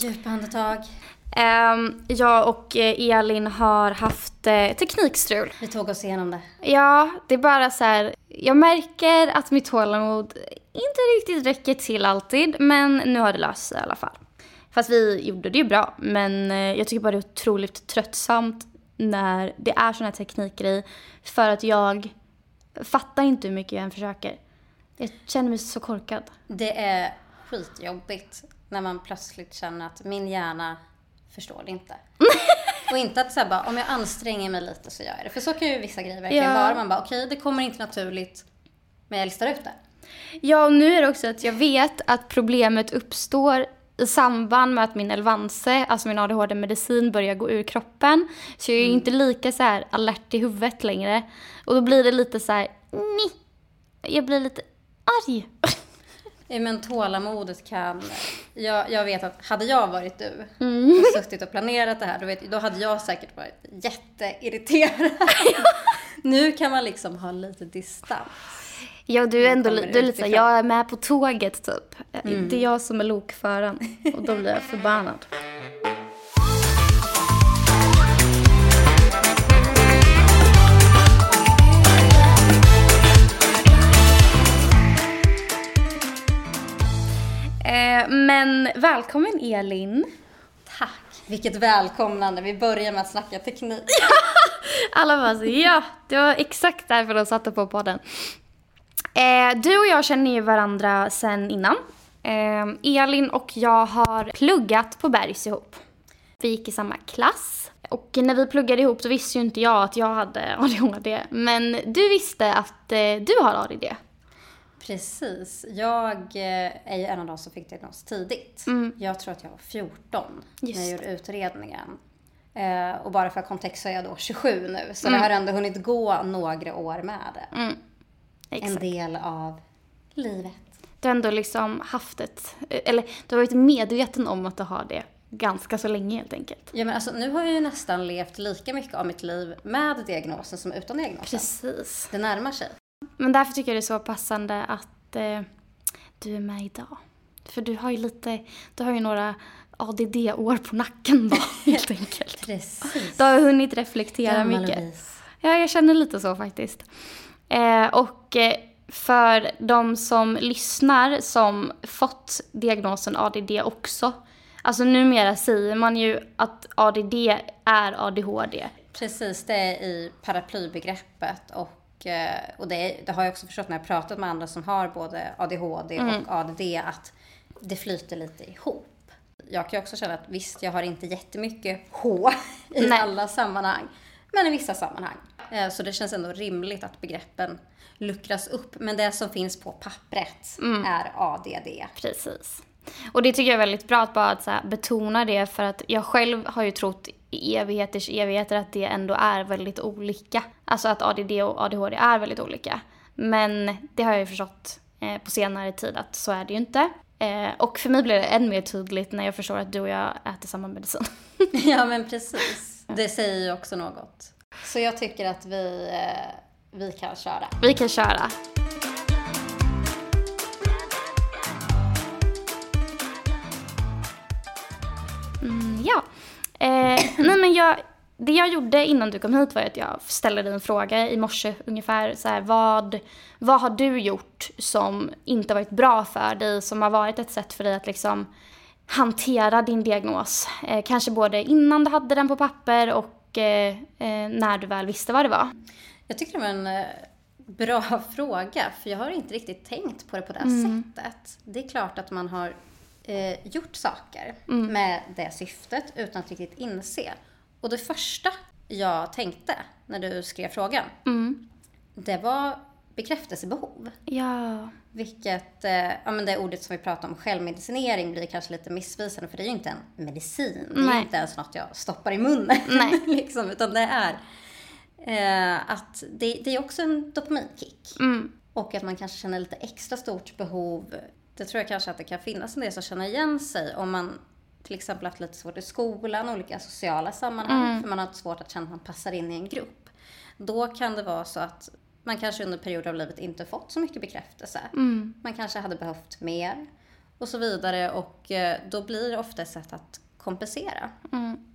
Djupa andetag. Um, jag och eh, Elin har haft uh, teknikstrul. Vi tog oss igenom det. Ja, det är bara så här. Jag märker att mitt tålamod inte riktigt räcker till alltid, men nu har det löst sig i alla fall. Fast vi gjorde det ju bra, men uh, jag tycker bara det är otroligt tröttsamt när det är sån här teknikgrej. För att jag fattar inte hur mycket jag än försöker. Jag känner mig så korkad. Det är skitjobbigt när man plötsligt känner att min hjärna förstår det inte. och inte att säga bara, om jag anstränger mig lite så gör jag det. För så kan ju vissa grejer verkligen Ja. vara. Man bara, okej, det kommer inte naturligt, men jag listar ut det. Ja, och nu är det också att jag vet att problemet uppstår i samband med att min Elvanse, alltså min ADHD-medicin, börjar gå ur kroppen. Så jag är ju inte lika så här alert i huvudet längre. Och då blir det lite så här, nej. Jag blir lite arg. Men tålamodet kan... Jag, jag vet att hade jag varit du Mm. och suttit och planerat det här, då, vet, då hade jag säkert varit jätteirriterad. nu kan man liksom ha lite distans. Ja, du är ändå du är lite så här, utifrån. jag är med på tåget typ. Det är jag som är lokföraren. Och då blir jag förbannad. Eh, men välkommen Elin. Tack! Vilket välkomnande. Vi börjar med att snacka teknik. Alla bara så, ja, det var exakt därför de satte på podden. Eh, du och jag känner ju varandra sen innan. Eh, Elin och jag har pluggat på Bergs ihop. Vi gick i samma klass. Och när vi pluggade ihop så visste ju inte jag att jag hade ADHD. Men du visste att eh, du har ADD. Precis. Jag eh, är ju en av de som fick diagnos tidigt. Jag tror att jag var 14 när Mm. Just jag gjorde utredningen. Eh, och bara för kontext så är jag då 27 nu. Så det har ändå hunnit gå några år med det. En Exakt. del av livet. Du har ändå liksom haft ett, eller du har varit medveten om att du har det ganska så länge helt enkelt. Ja, men alltså, nu har jag ju nästan levt lika mycket av mitt liv med diagnosen som utan diagnosen. Precis. Det närmar sig. Men därför tycker jag det är så passande att eh, du är med idag. För du har ju lite, du har ju några ADD-år på nacken då, helt enkelt. Precis. Du har hunnit reflektera Gammal mycket. vis. Ja, jag känner lite så faktiskt. Eh, och eh, för de som lyssnar som fått diagnosen ADD också. Alltså numera säger man ju att ADD är ADHD. Precis, det är i paraplybegreppet och, och det, det har jag också förstått när jag pratat med andra som har både ADHD och ADD att det flyter lite ihop. Jag kan också känna att visst, jag har inte jättemycket H i Nej. alla sammanhang, men i vissa sammanhang. Eh, Så det känns ändå rimligt att begreppen luckras upp. Men det som finns på pappret är ADD. Precis. Och det tycker jag är väldigt bra att bara att här, betona det för att jag själv har ju trott i evigheters evigheter att det ändå är väldigt olika. Alltså att ADD och ADHD är väldigt olika. Men det har jag ju förstått eh, på senare tid att så är det ju inte. Eh, och för mig blir det än mer tydligt när jag förstår att du och jag äter samma medicin. Ja, men precis. Det säger ju också något. Så jag tycker att vi, eh, vi kan köra. Vi kan köra. Mm, ja. Eh, nej men jag, det jag gjorde innan du kom hit var att jag ställde dig en fråga i morse ungefär. Så här, vad, vad har du gjort som inte varit bra för dig? Som har varit ett sätt för dig att liksom hantera din diagnos? Eh, kanske både innan du hade den på papper och eh, eh, när du väl visste vad det var. Jag tycker det var en eh, bra fråga, för jag har inte riktigt tänkt på det på det Mm. sättet. Det är klart att man har eh, gjort saker Mm. med det syftet utan att riktigt inse. Och det första jag tänkte när du skrev frågan, Mm. det var bekräftelsebehov. Ja. Vilket, eh, ja men det ordet som vi pratar om, självmedicinering, blir kanske lite missvisande för det är ju inte en medicin. Det är inte ens något jag stoppar i munnen. Nej. liksom, utan det är eh, att det, det är också en dopaminkick. Mm. Och att man kanske känner lite extra stort behov. Det tror jag kanske att det kan finnas en del som känner igen sig om man till exempel haft lite svårt i skolan, olika sociala sammanhang, för man har haft svårt att känna att man passar in i en grupp. Då kan det vara så att man kanske under perioder av livet inte fått så mycket bekräftelse. Man kanske hade behövt mer. och så vidare och eh, då blir det ofta ett sätt att kompensera. Mm.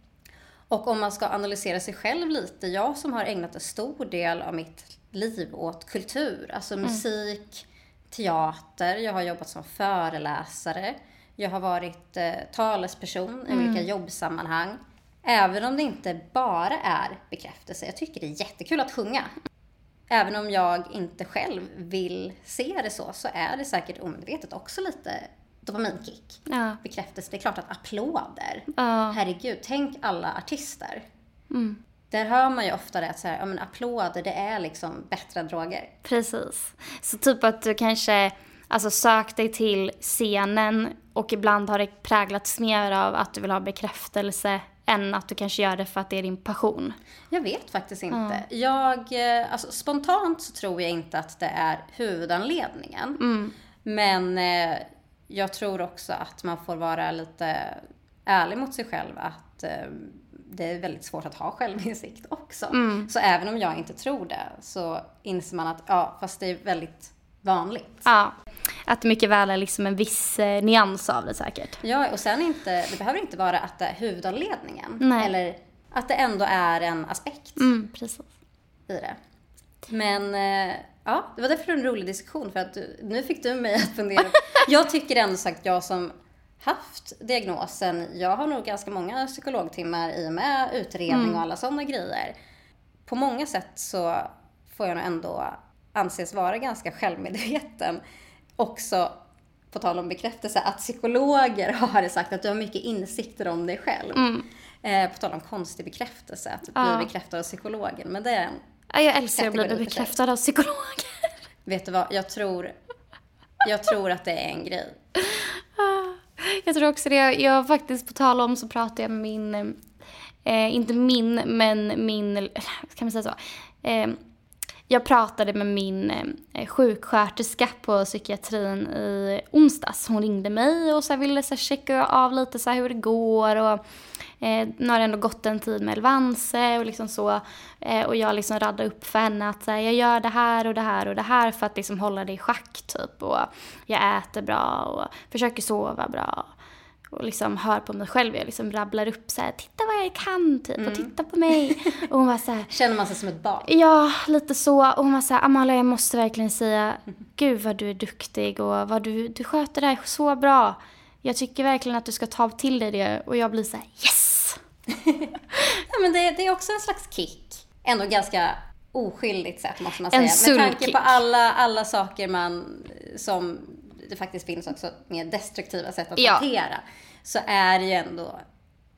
Och om man ska analysera sig själv lite, jag som har ägnat en stor del av mitt liv åt kultur, alltså musik, teater, jag har jobbat som föreläsare, jag har varit eh, talesperson i olika jobbsammanhang. Även om det inte bara är bekräftelse, jag tycker det är jättekul att sjunga. Även om jag inte själv vill se det så, så är det säkert omedvetet också lite dopaminkick. Ja. Bekräftelse, det är klart att applåder. Ja. Herregud, tänk alla artister. Mm. Där hör man ju ofta det att så här, ja, men applåder, det är liksom bättre droger. Precis. Så typ att du kanske alltså, sökt dig till scenen och ibland har det präglats mer av att du vill ha bekräftelse än att du kanske gör det för att det är din passion. Jag vet faktiskt inte. Jag, eh, alltså, spontant så tror jag inte att det är huvudanledningen. Mm. Men eh, jag tror också att man får vara lite ärlig mot sig själv att eh, det är väldigt svårt att ha självinsikt också. Mm. Så även om jag inte tror det så inser man att ja, fast det är väldigt vanligt. Ja. Att det mycket väl är liksom en viss eh, nyans av det säkert. Ja, och sen inte, det behöver inte vara att det är huvudanledningen. Nej. Eller att det ändå är en aspekt Mm, precis. i det. Men eh, ja, det var därför en rolig diskussion för att du, nu fick du mig att fundera. jag tycker ändå sagt, jag som haft diagnosen, jag har nog ganska många psykologtimmar i och med utredning och alla sådana grejer. På många sätt så får jag nog ändå anses vara ganska självmedveten. Också på tal om bekräftelse, att psykologer har sagt att du har mycket insikter om dig själv. Eh, på tal om konstig bekräftelse, att Ja. bli bekräftad av psykologen. Men det är en Ja, jag älskar att bli bekräftad av psykologer. Vet du vad, jag tror, jag tror att det är en grej. Jag tror också det. Jag faktiskt, på tal om så pratade jag med min, eh, inte min, men min, kan man säga så? Eh, jag pratade med min eh, sjuksköterska på psykiatrin i onsdags. Hon ringde mig och så ville så checka av lite så hur det går. Och, eh, nu har det ändå gått en tid med Elvanse och liksom så. Eh, och jag liksom radde upp för henne att så här, jag gör det här och det här och det här för att liksom hålla det i schack typ. Och jag äter bra och försöker sova bra och liksom hör på mig själv. Jag liksom rabblar upp så här, titta vad jag kan typ och titta på mig. Och hon var så här, Känner man sig som ett barn? ja lite så. Och hon var så här, Amalia jag måste verkligen säga, gud vad du är duktig och vad du, du sköter det här så bra. Jag tycker verkligen att du ska ta till dig det. Och jag blir så här, yes! Ja, men det, det är också en slags kick. Ändå ganska oskyldigt sätt måste man En säga. Med tanke på alla, alla saker man, som det faktiskt finns också mer destruktiva sätt att Ja. hantera. Så är det ju ändå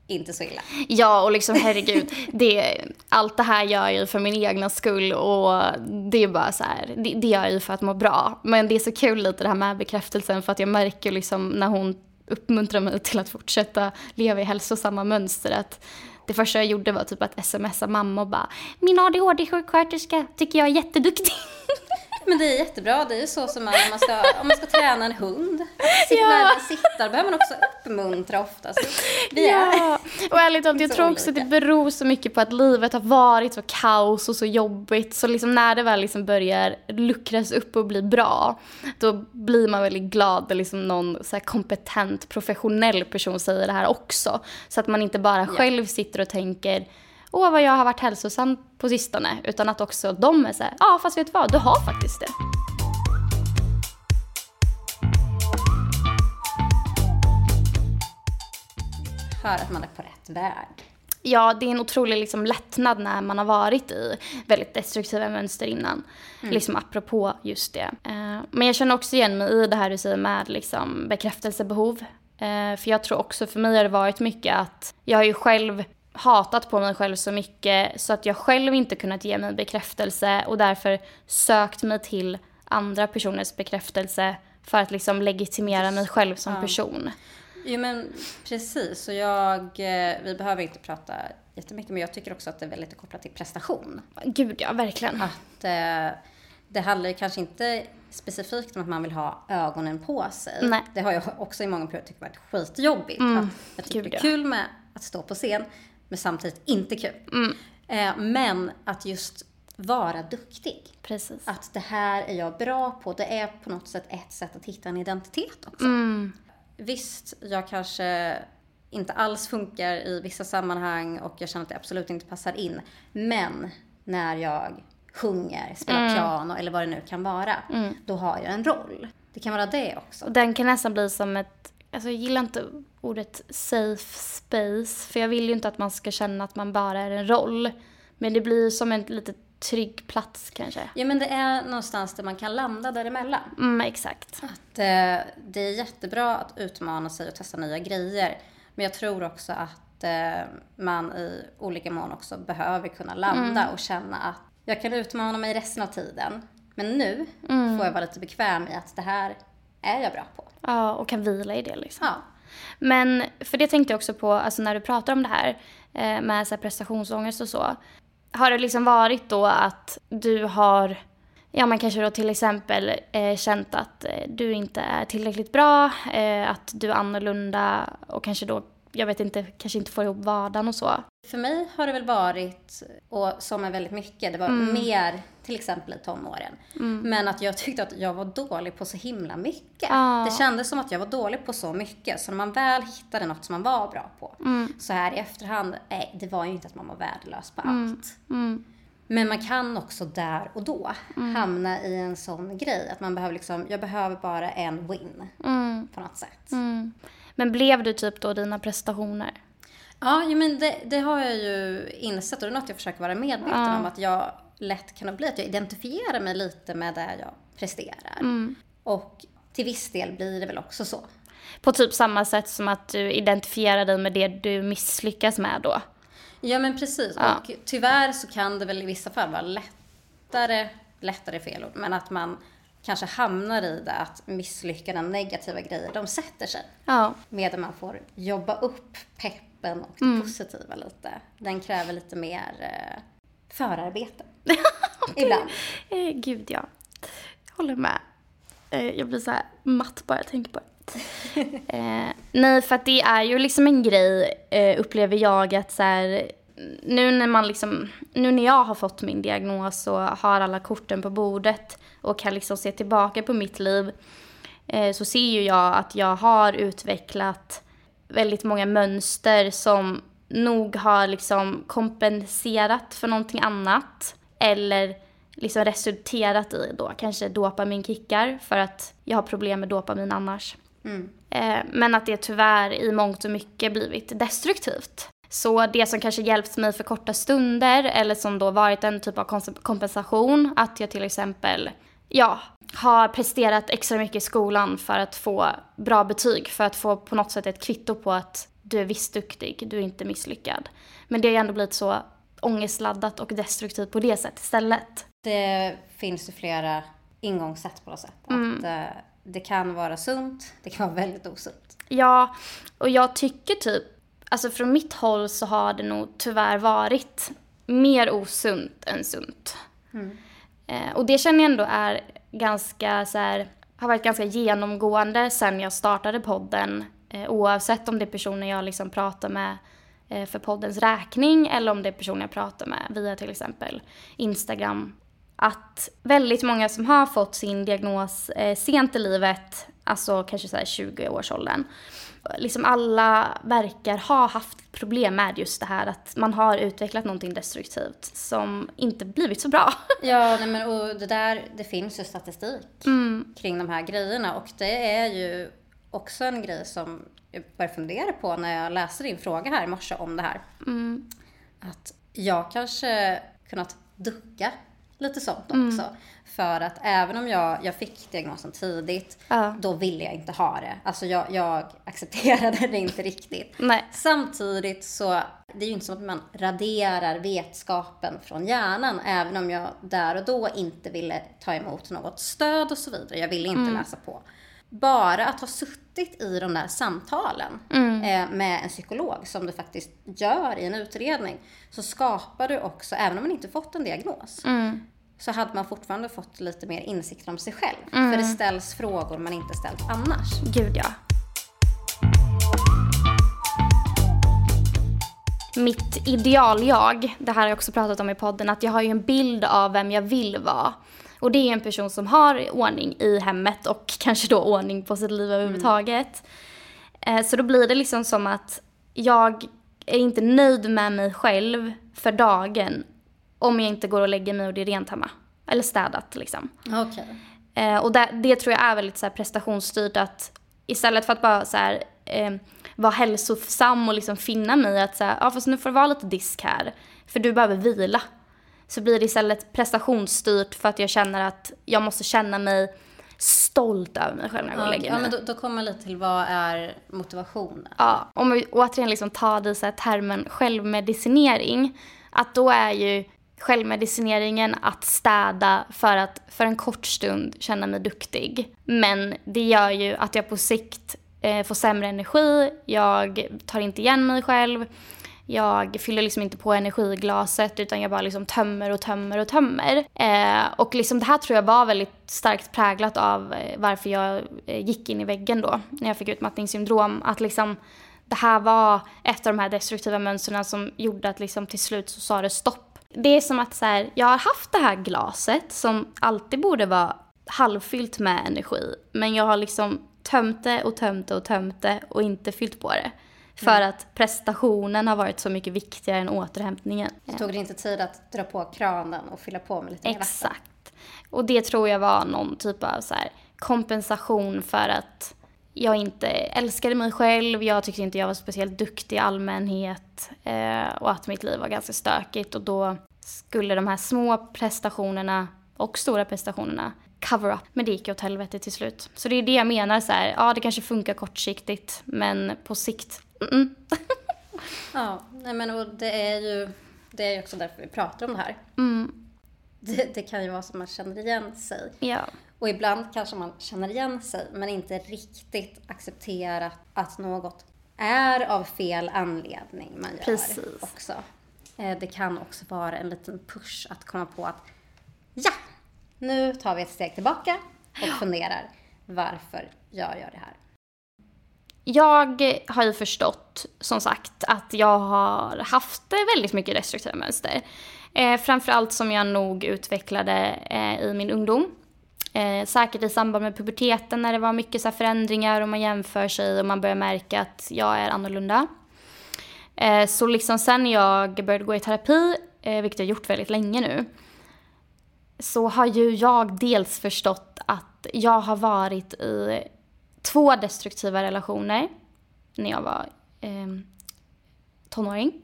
inte så illa. Ja, och liksom herregud, det, allt det här gör jag ju för min egna skull och det är bara så här, det, det gör jag ju för att må bra. Men det är så kul lite det här med bekräftelsen för att jag märker liksom när hon uppmuntrar mig till att fortsätta leva i hälsosamma mönster att det första jag gjorde var typ att smsa mamma och bara “Min ADHD-sjuksköterska tycker jag är jätteduktig”. Men det är jättebra. Det är ju så som man, om, man ska, om man ska träna en hund. Sitta, Ja. Sittar behöver man också uppmuntra ofta. Så vi är Ja, och ärligt talat, jag tror också att det beror så mycket på att livet har varit så kaos och så jobbigt. Så liksom när det väl liksom börjar luckras upp och bli bra, då blir man väldigt glad när liksom någon så kompetent, professionell person säger det här också. Så att man inte bara själv sitter och tänker Åh, vad jag har varit hälsosam på sistone. Utan att också de är så här, ja fast vet du vad, du har faktiskt det. hör att man är på rätt väg. Ja, det är en otrolig liksom, lättnad när man har varit i väldigt destruktiva mönster innan. Liksom apropå just det. Eh, men jag känner också igen mig i det här du säger med liksom, bekräftelsebehov. Eh, för jag tror också, för mig har det varit mycket att jag har ju själv hatat på mig själv så mycket så att jag själv inte kunnat ge mig bekräftelse och därför sökt mig till andra personers bekräftelse för att liksom legitimera mig själv som person. Jo men precis, och jag, eh, vi behöver inte prata jättemycket men jag tycker också att det är väldigt kopplat till prestation. Gud ja, verkligen. Att eh, det handlar ju kanske inte specifikt om att man vill ha ögonen på sig. Nej. Det har jag också i många perioder tyckt varit skitjobbigt. att jag tycker gud, det är ja. kul med att stå på scen men samtidigt inte kul. Eh, men att just vara duktig. Precis. Att det här är jag bra på. Det är på något sätt ett sätt att hitta en identitet också. Mm. visst, jag kanske inte alls funkar i vissa sammanhang och jag känner att det absolut inte passar in. Men när jag sjunger, spelar Mm. piano eller vad det nu kan vara, då har jag en roll. Det kan vara det också. Den kan nästan bli som ett, alltså jag gillar inte ordet safe space, för jag vill ju inte att man ska känna att man bara är en roll. Men det blir som en lite trygg plats kanske. Ja men det är någonstans där man kan landa däremellan. Mm, exakt. Att eh, det är jättebra att utmana sig och testa nya grejer. Men jag tror också att eh, man i olika mån också behöver kunna landa och känna att jag kan utmana mig resten av tiden. Men nu får jag vara lite bekväm i att det här är jag bra på. Ja, och kan vila i det liksom. Ja. Men, för det tänkte jag också på, alltså när du pratar om det här eh, med så här prestationsångest och så. Har det liksom varit då att du har, ja men kanske då till exempel eh, känt att eh, du inte är tillräckligt bra, eh, att du är annorlunda och kanske då, jag vet inte, kanske inte får ihop vardagen och så. För mig har det väl varit, och som är väldigt mycket, det var mer till exempel i tonåren. Men att jag tyckte att jag var dålig på så himla mycket. Ja. Det kändes som att jag var dålig på så mycket. Så när man väl hittade något som man var bra på, så här i efterhand, nej det var ju inte att man var värdelös på allt. Men man kan också där och då hamna i en sån grej. Att man behöver liksom, jag behöver bara en win på något sätt. Mm. Men blev du typ då dina prestationer? Ja, men det, det har jag ju insett och det är något jag försöker vara medveten Ja. om att jag lätt kan bli att jag identifierar mig lite med det jag presterar. Och till viss del blir det väl också så. På typ samma sätt som att du identifierar dig med det du misslyckas med då? Ja men precis. Ja. Och tyvärr så kan det väl i vissa fall vara lättare, lättare fel ord, men att man kanske hamnar i det att misslyckanden, negativa grejer, de sätter sig. Ja. Medan man får jobba upp peppen och det positiva lite. Den kräver lite mer eh, förarbete. Ibland. Eh, gud ja. Jag håller med. Eh, jag blir så här matt bara jag tänker på det. eh, nej, för att det är ju liksom en grej, eh, upplever jag, att så här, nu när man liksom, nu när jag har fått min diagnos och har alla korten på bordet och kan liksom se tillbaka på mitt liv, eh, så ser ju jag att jag har utvecklat väldigt många mönster som nog har liksom kompenserat för någonting annat. Eller liksom resulterat i då kanske dopaminkickar för att jag har problem med dopamin annars. Mm. Eh, men att det tyvärr i mångt och mycket blivit destruktivt. Så det som kanske hjälpt mig för korta stunder eller som då varit en typ av kompensation, att jag till exempel ja, har presterat extra mycket i skolan för att få bra betyg, för att få på något sätt ett kvitto på att du är visst duktig, du är inte misslyckad. Men det har ju ändå blivit så ångestladdat och destruktivt på det sättet istället. Det finns ju flera ingångssätt på något sätt. Att eh, det kan vara sunt, det kan vara väldigt osunt. Ja, och jag tycker typ, alltså från mitt håll så har det nog tyvärr varit mer osunt än sunt. Eh, och det känner jag ändå är ganska så här, har varit ganska genomgående sen jag startade podden. Eh, oavsett om det är personer jag liksom pratar med för poddens räkning eller om det är personer jag pratar med via till exempel Instagram. Att väldigt många som har fått sin diagnos eh, sent i livet, alltså kanske så här 20-årsåldern, liksom alla verkar ha haft problem med just det här att man har utvecklat någonting destruktivt som inte blivit så bra. Ja, nej, men och det där, det finns ju statistik kring de här grejerna och det är ju också en grej som jag började fundera på när jag läste din fråga här i morse om det här. Att jag kanske kunnat ducka lite sånt också. För att även om jag, jag fick diagnosen tidigt, Ja. då ville jag inte ha det. Alltså jag, jag accepterade det inte riktigt. Nej. Samtidigt så, det är ju inte som att man raderar vetskapen från hjärnan, även om jag där och då inte ville ta emot något stöd och så vidare. Jag ville inte läsa på. Bara att ha suttit i de där samtalen eh, med en psykolog, som du faktiskt gör i en utredning, så skapar du också, även om man inte fått en diagnos, så hade man fortfarande fått lite mer insikt om sig själv. För det ställs frågor man inte ställt annars. Gud ja. Mitt ideal-jag, det här har jag också pratat om i podden, att jag har ju en bild av vem jag vill vara. Och det är en person som har ordning i hemmet och kanske då ordning på sitt liv överhuvudtaget. Eh, så då blir det liksom som att jag är inte nöjd med mig själv för dagen om jag inte går och lägger mig och det är rent hemma. Eller städat liksom. Okay. Eh, och det, det, tror jag är väldigt så här, prestationsstyrt att istället för att bara så här, eh, vara hälsosam och liksom finna mig att säga, ja fast nu får det vara lite disk här, för du behöver vila. Så blir det istället prestationsstyrt för att jag känner att jag måste känna mig stolt över mig själv när jag går och lägger mig. Ja, men då, då kommer man lite till vad är motivationen? Ja, om vi återigen liksom tar det i så här termen självmedicinering, att då är ju självmedicineringen att städa för att för en kort stund känna mig duktig. Men det gör ju att jag på sikt eh, får sämre energi, jag tar inte igen mig själv, jag fyller liksom inte på energiglaset utan jag bara liksom tömmer och tömmer och tömmer. Eh, och liksom det här tror jag var väldigt starkt präglat av eh, varför jag eh, gick in i väggen då när jag fick utmattningssyndrom. Att liksom det här var ett av de här destruktiva mönstren som gjorde att liksom till slut så sa det stopp. Det är som att så här, jag har haft det här glaset som alltid borde vara halvfyllt med energi. Men jag har liksom tömt det och tömt det och tömt det och inte fyllt på det. För mm. att prestationen har varit så mycket viktigare än återhämtningen. Så tog det inte tid att dra på kranen och fylla på med lite mer Exakt. Och det tror jag var någon typ av så kompensation för att jag inte älskade mig själv, jag tyckte inte jag var speciellt duktig i allmänhet eh, och att mitt liv var ganska stökigt och då skulle de här små prestationerna och stora prestationerna cover up. Men det gick ju åt helvete till slut. Så det är det jag menar så här, ja det kanske funkar kortsiktigt men på sikt, mm. Ja, nej men och det är ju det är också därför vi pratar om det här. Mm. Det, det, kan ju vara som man känner igen sig. Ja. Och ibland kanske man känner igen sig men inte riktigt accepterar att något är av fel anledning man gör Precis. också. Eh, det kan också vara en liten push att komma på att ja, nu tar vi ett steg tillbaka och funderar varför jag gör det här. Jag har ju förstått, som sagt, att jag har haft väldigt mycket destruktiva mönster. Eh, framförallt som jag nog utvecklade eh, i min ungdom. Eh, säkert i samband med puberteten när det var mycket så förändringar och man jämför sig och man börjar märka att jag är annorlunda. Eh, så liksom sen jag började gå i terapi, eh, vilket jag gjort väldigt länge nu, så har ju jag dels förstått att jag har varit i två destruktiva relationer när jag var eh, tonåring.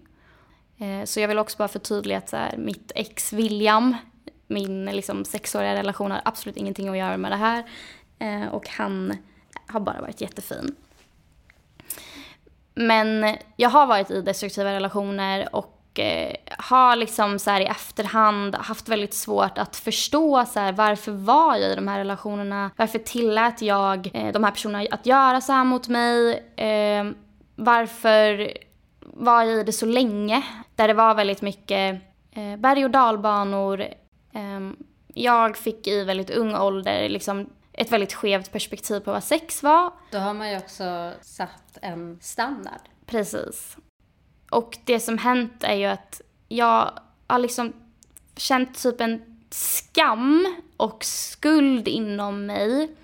Eh, så jag vill också bara förtydliga att så här, mitt ex William, min liksom, sexåriga relation har absolut ingenting att göra med det här. Eh, och han har bara varit jättefin. Men jag har varit i destruktiva relationer och och eh, har liksom så i efterhand haft väldigt svårt att förstå så här, varför var jag i de här relationerna? Varför tillät jag eh, de här personerna att göra så här mot mig? Eh, varför var jag i det så länge? Där det var väldigt mycket berg och dalbanor. Ehm, jag fick i väldigt ung ålder liksom ett väldigt skevt perspektiv på vad sex var. Då har man ju också satt en standard. Precis. Och det som hänt är ju att jag har liksom känt typ en skam och skuld inom mig.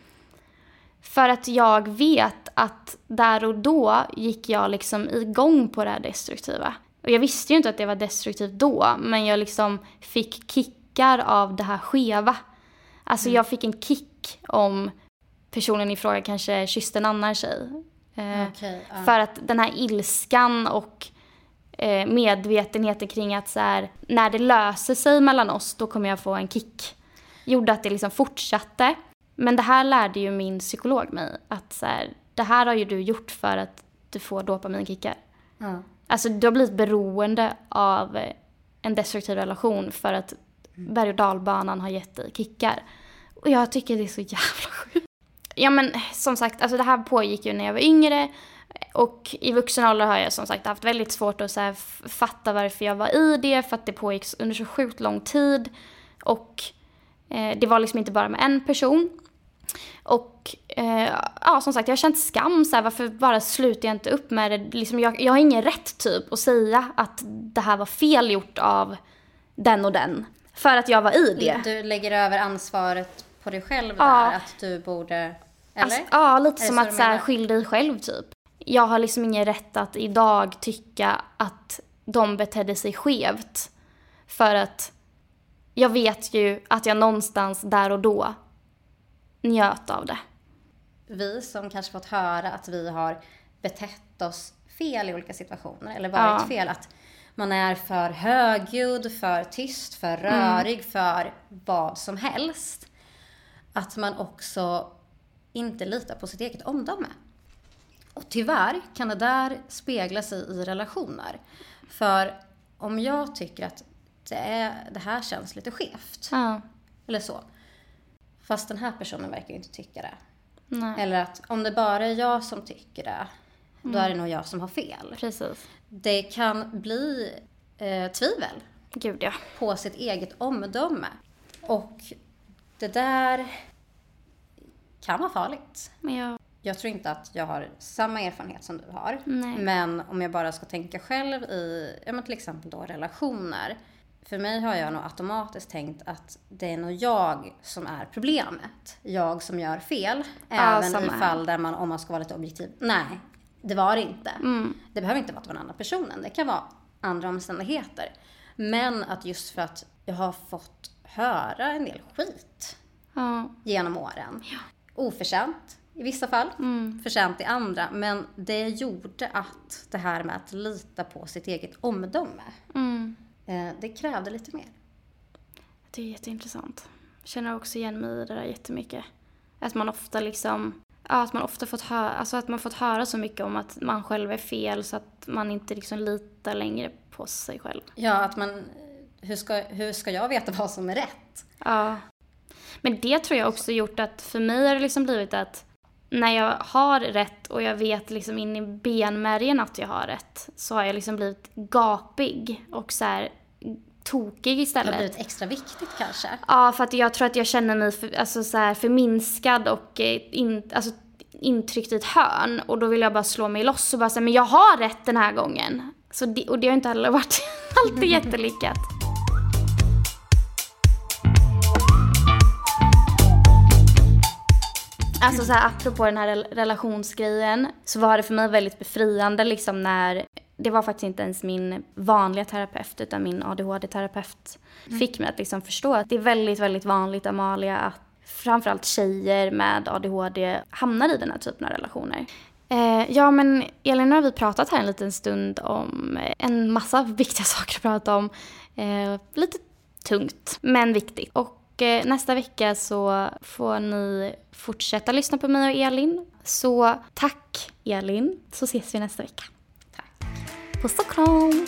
För att jag vet att där och då gick jag liksom igång på det här destruktiva. Och jag visste ju inte att det var destruktivt då, men jag liksom fick kickar av det här skeva. Alltså mm. jag fick en kick om personen i fråga kanske kysste en annan tjej. Eh, okay, uh. För att den här ilskan och eh, medvetenheten kring att så här, när det löser sig mellan oss då kommer jag få en kick. Gjorde att det liksom fortsatte. Men det här lärde ju min psykolog mig att så här, det här har ju du gjort för att du får dopaminkickar. Mm. Alltså du har blivit beroende av en destruktiv relation för att berg och dalbanan har gett dig kickar. Och jag tycker det är så jävla sjukt. Ja men som sagt, alltså det här pågick ju när jag var yngre och i vuxen ålder har jag som sagt haft väldigt svårt att så fatta varför jag var i det, för att det pågick under så sjukt lång tid. Och eh, det var liksom inte bara med en person. Och eh, ja, som sagt, jag har känt skam. Så här, varför bara slutar jag inte upp med det? Liksom, jag, jag har ingen rätt typ att säga att det här var fel gjort av den och den. För att jag var i det. Du lägger över ansvaret på dig själv ja. där, att du borde... Eller? Alltså, ja, lite som att så här, skyll dig själv typ jag har liksom ingen rätt att idag tycka att de betedde sig skevt. För att jag vet ju att jag någonstans där och då njöt av det. Vi som kanske fått höra att vi har betett oss fel i olika situationer eller varit Ja. fel. Att man är för högljudd, för tyst, för rörig, för vad som helst. Att man också inte litar på sitt eget omdöme. Och tyvärr kan det där spegla sig i relationer. För om jag tycker att det, är, det här känns lite skevt, Ja, eller så. Fast den här personen verkar ju inte tycka det. nej, Eller att om det bara är jag som tycker det, då är det nog jag som har fel. precis. Det kan bli eh, tvivel Gud ja. på sitt eget omdöme. Och det där kan vara farligt. Men jag, tror inte att jag har samma erfarenhet som du har. Nej. Men om jag bara ska tänka själv i, ja men till exempel då relationer. För mig har jag nog automatiskt tänkt att det är nog jag som är problemet. Jag som gör fel. Ja, även i fall där man, om man ska vara lite objektiv, nej, det var det inte. Mm. Det behöver inte vara att det var den andra personen. Det kan vara andra omständigheter. Men att just för att jag har fått höra en del skit ja, genom åren. Oförtjänt i vissa fall, Mm. förtjänt i andra. Men det gjorde att det här med att lita på sitt eget omdöme, mm. eh, det krävde lite mer. Det är jätteintressant. Jag känner också igen mig i det där jättemycket. Att man ofta liksom, ja, att man ofta fått höra, alltså att man fått höra så mycket om att man själv är fel så att man inte liksom litar längre på sig själv. Ja, att man, hur ska, hur ska jag veta vad som är rätt? Ja. Men det tror jag också gjort att för mig har det liksom blivit att när jag har rätt och jag vet liksom in i benmärgen att jag har rätt så har jag liksom blivit gapig och så här tokig Det har istället. blivit extra viktigt kanske. Ja, för att jag tror att jag känner mig för, alltså så här förminskad och eh, in, alltså, intryckt i ett hörn. Och då vill jag bara slå mig loss och bara säga, men jag har rätt den här gången. Så det, och det har inte heller varit alltid jättelyckat. Alltså så här, apropå den här rel- relationsgrejen så var det för mig väldigt befriande liksom när det var faktiskt inte ens min vanliga terapeut utan min ADHD-terapeut fick mig att liksom förstå att det är väldigt, väldigt vanligt Amalia att framförallt tjejer med ADHD hamnar i den här typen av relationer. Eh, ja men Elin, nu har vi pratat här en liten stund om en massa viktiga saker att prata om. Eh, lite tungt, men viktigt. Och eh, nästa vecka så får ni fortsätta lyssna på mig och Elin. Så tack Elin, så ses vi nästa vecka. Tack. Puss och kram!